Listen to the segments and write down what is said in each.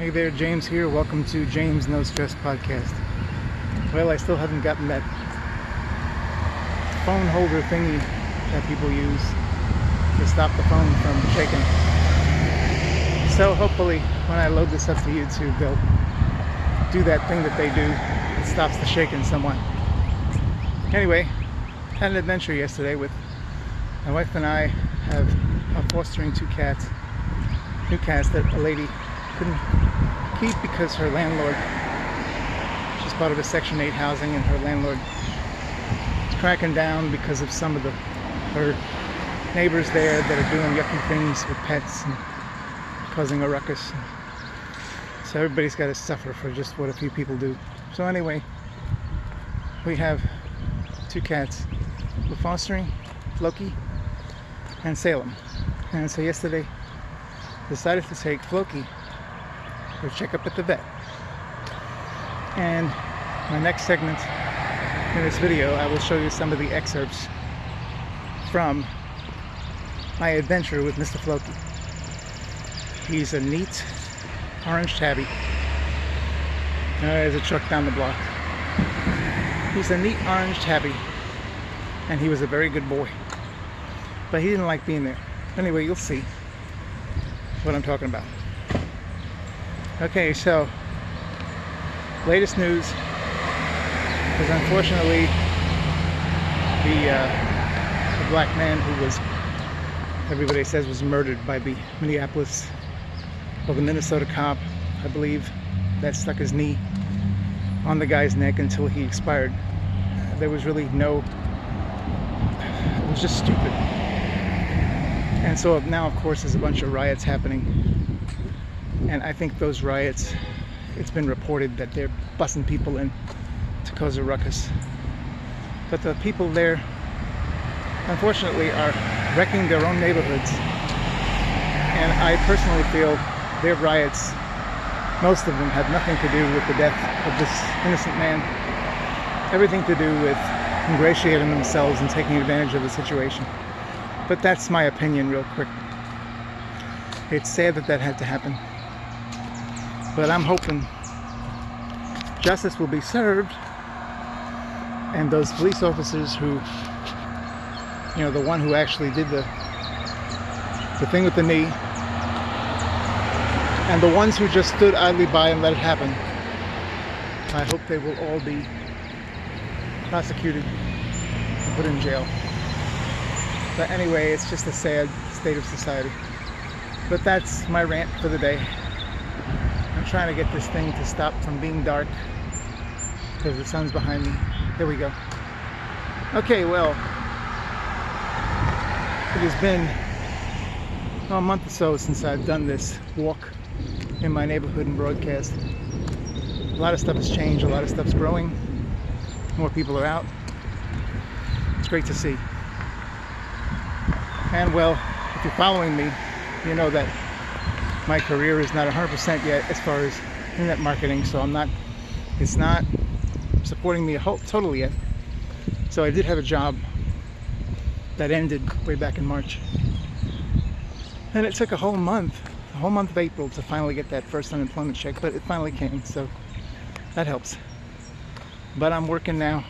Hey there, James here. Welcome to James No Stress Podcast. Well, I still haven't gotten that phone holder thingy that people use to stop the phone from shaking. So hopefully, when I load this up to YouTube, they'll do that thing that they do that stops the shaking somewhat. Anyway, had an adventure yesterday with my wife and I have are fostering two cats, new cats that a lady couldn't keep because her landlord, she's part of a Section 8 housing and her landlord is cracking down because of some of the her neighbors there that are doing yucky things with pets and causing a ruckus. So everybody's got to suffer for just what a few people do. So anyway, we have two cats. We're fostering Floki and Salem. And so yesterday decided to take Floki for check up at the vet. And my next segment in this video, I will show you some of the excerpts from my adventure with Mr. Floki. He's a neat orange tabby. Uh, there's a truck down the block. He's a neat orange tabby, and he was a very good boy. But he didn't like being there. Anyway, you'll see what I'm talking about. Okay, so latest news is unfortunately the, uh, the black man who was everybody says was murdered by the Minneapolis or the Minnesota cop, I believe, that stuck his knee on the guy's neck until he expired. There was really no, it was just stupid. And so now, of course, there's a bunch of riots happening. And I think those riots, it's been reported that they're bussing people in to cause a ruckus. But the people there, unfortunately, are wrecking their own neighborhoods. And I personally feel their riots, most of them, have nothing to do with the death of this innocent man. Everything to do with ingratiating themselves and taking advantage of the situation. But that's my opinion, real quick. It's sad that that had to happen. But I'm hoping justice will be served and those police officers who, you know, the one who actually did the, the thing with the knee, and the ones who just stood idly by and let it happen, I hope they will all be prosecuted and put in jail. But anyway, it's just a sad state of society. But that's my rant for the day. Trying to get this thing to stop from being dark because the sun's behind me. There we go. Okay, well, it has been a month or so since I've done this walk in my neighborhood and broadcast. A lot of stuff has changed, a lot of stuff's growing, more people are out. It's great to see. And well, if you're following me, you know that my career is not 100% yet as far as internet marketing, so I'm not, it's not supporting me totally yet. So I did have a job that ended way back in March. And it took a whole month, a whole month of April to finally get that first unemployment check, but it finally came, so that helps. But I'm working now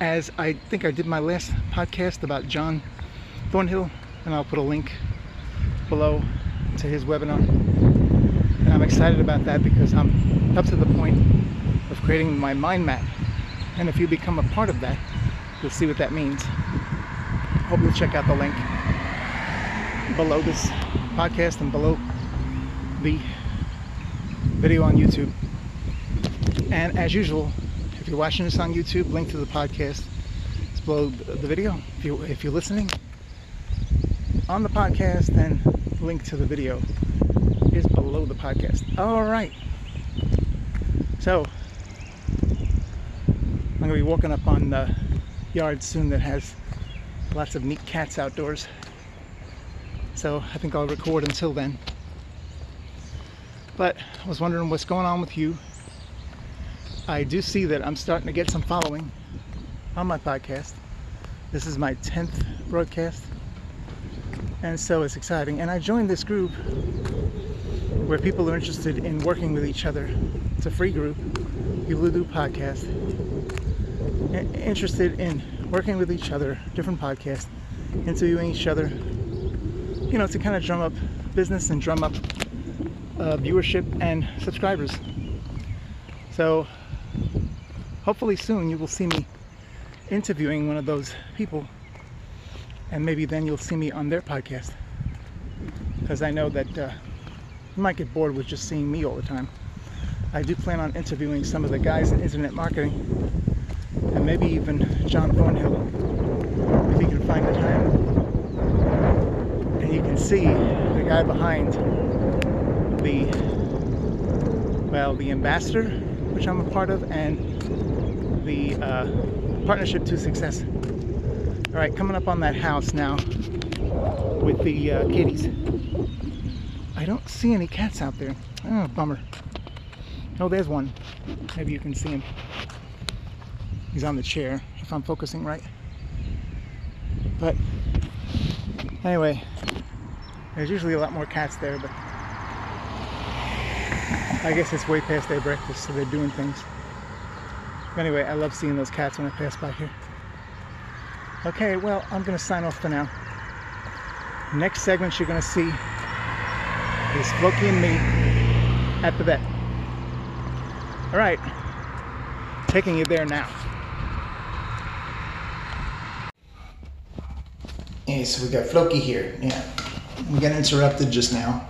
as I think I did my last podcast about John Thornhill, and I'll put a link below to his webinar. And I'm excited about that because I'm up to the point of creating my mind map. And if you become a part of that, you'll see what that means. Hope you'll check out the link below this podcast and below the video on YouTube. And as usual, if you're watching this on YouTube, link to the podcast is below the video. If, you, if you're listening, on the podcast, then link to the video is below the podcast. All right. So I'm gonna be walking up on the yard soon that has lots of neat cats outdoors. So I think I'll record until then. But I was wondering what's going on with you. I do see that I'm starting to get some following on my podcast. This is my 10th broadcast and so it's exciting. And I joined this group where people are interested in working with each other. It's a free group, people who do podcasts, interested in working with each other, different podcasts, interviewing each other, you know, to kind of drum up business and drum up uh, viewership and subscribers. So hopefully soon you will see me interviewing one of those people and maybe then you'll see me on their podcast because I know that uh, you might get bored with just seeing me all the time. I do plan on interviewing some of the guys in internet marketing and maybe even John Thornhill if he can find the time. And you can see the guy behind the well, the ambassador, which I'm a part of, and the uh, partnership to success. All right, coming up on that house now with the uh, kitties. I don't see any cats out there. Oh, bummer. Oh, there's one. Maybe you can see him. He's on the chair, if I'm focusing right. But anyway, there's usually a lot more cats there, but I guess it's way past their breakfast, so they're doing things. But anyway, I love seeing those cats when I pass by here. Okay, well, I'm going to sign off for now. Next segment you're going to see is Floki and me at the vet. All right, taking you there now. Yeah, so we got Floki here. Yeah, we got interrupted just now.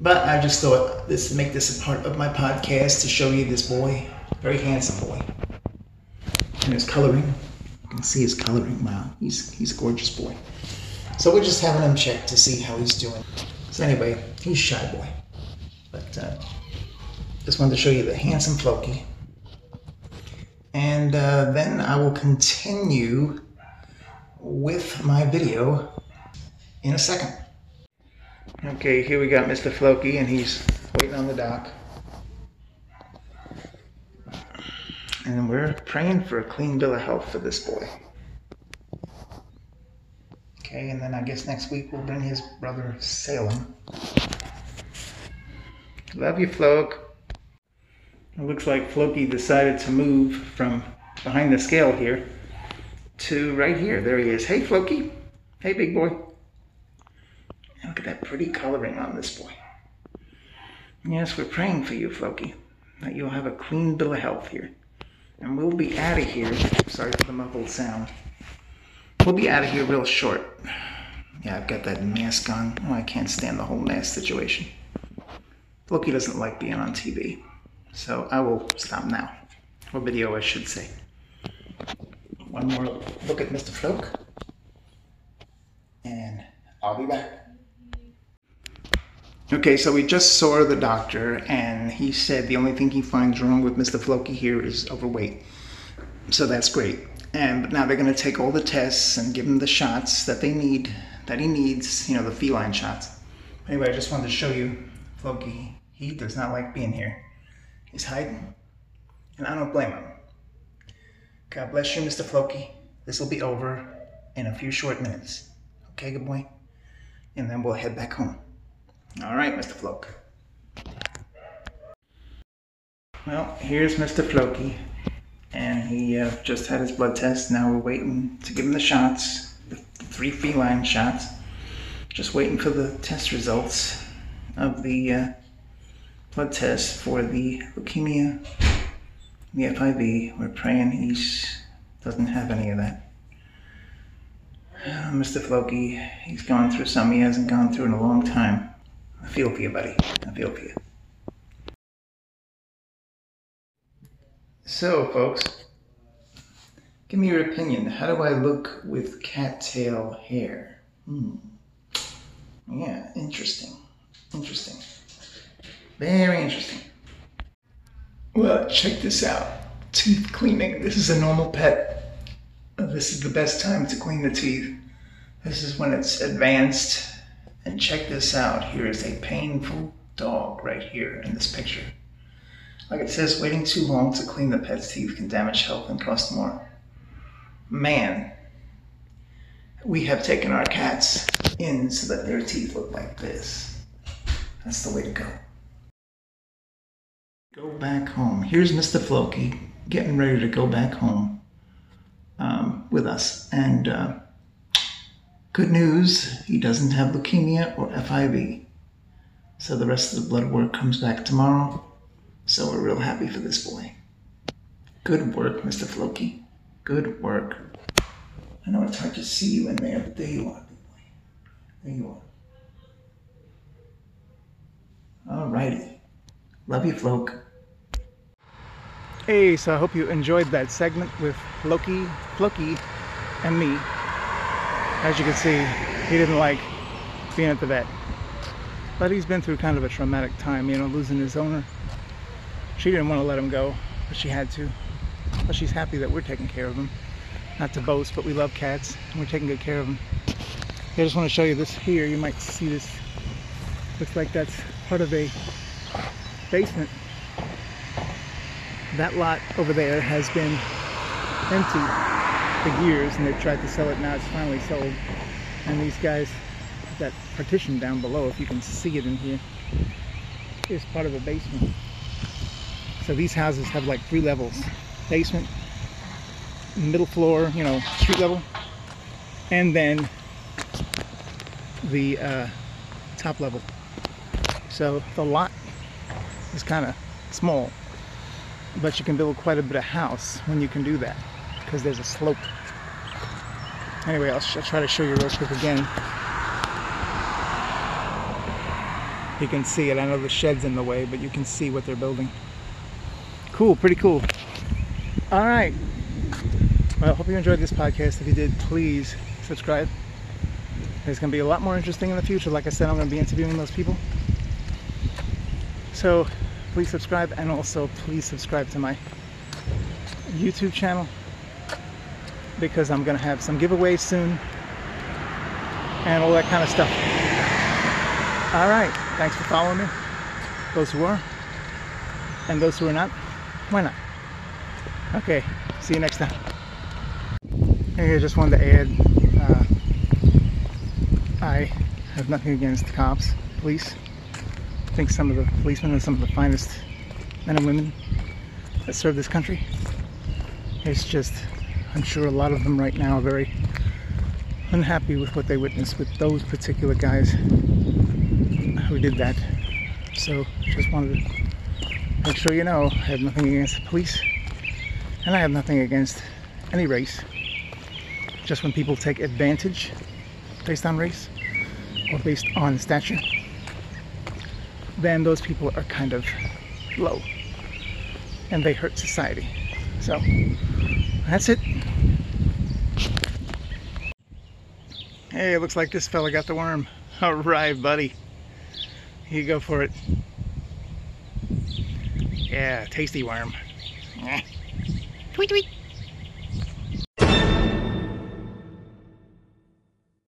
But I just thought this make this a part of my podcast to show you this boy, very handsome boy, and his coloring. Can see his coloring. Wow, he's he's a gorgeous boy. So we're just having him check to see how he's doing. So anyway, he's shy boy, but uh, just wanted to show you the handsome Floki, and uh, then I will continue with my video in a second. Okay, here we got Mr. Floki, and he's waiting on the dock. And we're praying for a clean bill of health for this boy. Okay, and then I guess next week we'll bring his brother Salem. Love you, Floke. It looks like Floki decided to move from behind the scale here to right here. There he is. Hey, Floki. Hey, big boy. Look at that pretty coloring on this boy. Yes, we're praying for you, Floki, that you'll have a clean bill of health here. And we'll be out of here. Sorry for the muffled sound. We'll be out of here real short. Yeah, I've got that mask on. Oh, I can't stand the whole mask situation. Floki doesn't like being on TV. So I will stop now. Or video, I should say. One more look at Mr. Floke. And I'll be back. Okay, so we just saw the doctor, and he said the only thing he finds wrong with Mr. Floki here is overweight. So that's great. And now they're going to take all the tests and give him the shots that they need, that he needs, you know, the feline shots. Anyway, I just wanted to show you Floki. He does not like being here. He's hiding, and I don't blame him. God bless you, Mr. Floki. This will be over in a few short minutes. Okay, good boy? And then we'll head back home. All right, Mr. Floke. Well, here's Mr. Floki, and he uh, just had his blood test. Now we're waiting to give him the shots, the three feline shots. Just waiting for the test results of the uh, blood test for the leukemia, the FIV. We're praying he doesn't have any of that. Uh, Mr. Floki, he's gone through some he hasn't gone through in a long time. I feel for you, buddy. I feel for you. So, folks, give me your opinion. How do I look with cattail hair? Hmm. Yeah, interesting. Interesting. Very interesting. Well, check this out. Teeth cleaning. This is a normal pet. This is the best time to clean the teeth. This is when it's advanced and check this out. Here is a painful dog right here in this picture. Like it says, waiting too long to clean the pet's teeth can damage health and cost more. Man, we have taken our cats in so that their teeth look like this. That's the way to go. Go back home. Here's Mr. Floki getting ready to go back home um, with us. And uh, good news, he doesn't have leukemia or FIV. So the rest of the blood work comes back tomorrow. So we're real happy for this boy. Good work, Mr. Floki. Good work. I know it's hard to see you in there, but there you are, big boy. There you are. Alrighty. Love you, Floke. Hey, so I hope you enjoyed that segment with Loki, Floki, and me. As you can see, he didn't like being at the vet. But he's been through kind of a traumatic time, you know, losing his owner. She didn't want to let him go, but she had to. But she's happy that we're taking care of him. Not to boast, but we love cats and we're taking good care of them. I just want to show you this here. You might see this. Looks like that's part of a basement. That lot over there has been empty for years and they've tried to sell it. Now it's finally sold. And these guys, that partition down below, if you can see it in here, is part of a basement. So these houses have like three levels. Basement, middle floor, you know, street level, and then the uh, top level. So the lot is kind of small, but you can build quite a bit of house when you can do that because there's a slope. Anyway, I'll, I'll try to show you real quick again. You can see it. I know the shed's in the way, but you can see what they're building. Cool, pretty cool. All right. Well, I hope you enjoyed this podcast. If you did, please subscribe. There's going to be a lot more interesting in the future. Like I said, I'm going to be interviewing those people. So please subscribe and also please subscribe to my YouTube channel because I'm going to have some giveaways soon and all that kind of stuff. All right. Thanks for following me. Those who are and those who are not, why not? Okay. See you next time. Hey, I just wanted to add, uh, I have nothing against cops, police. I think some of the policemen are some of the finest men and women that serve this country. It's just, I'm sure a lot of them right now are very unhappy with what they witnessed with those particular guys who did that. So, just wanted to make sure you know, I have nothing against the police, and I have nothing against any race just when people take advantage based on race or based on stature, then those people are kind of low and they hurt society. So that's it. Hey, it looks like this fella got the worm. All right, buddy. You go for it. Yeah, tasty worm. Tweet, tweet.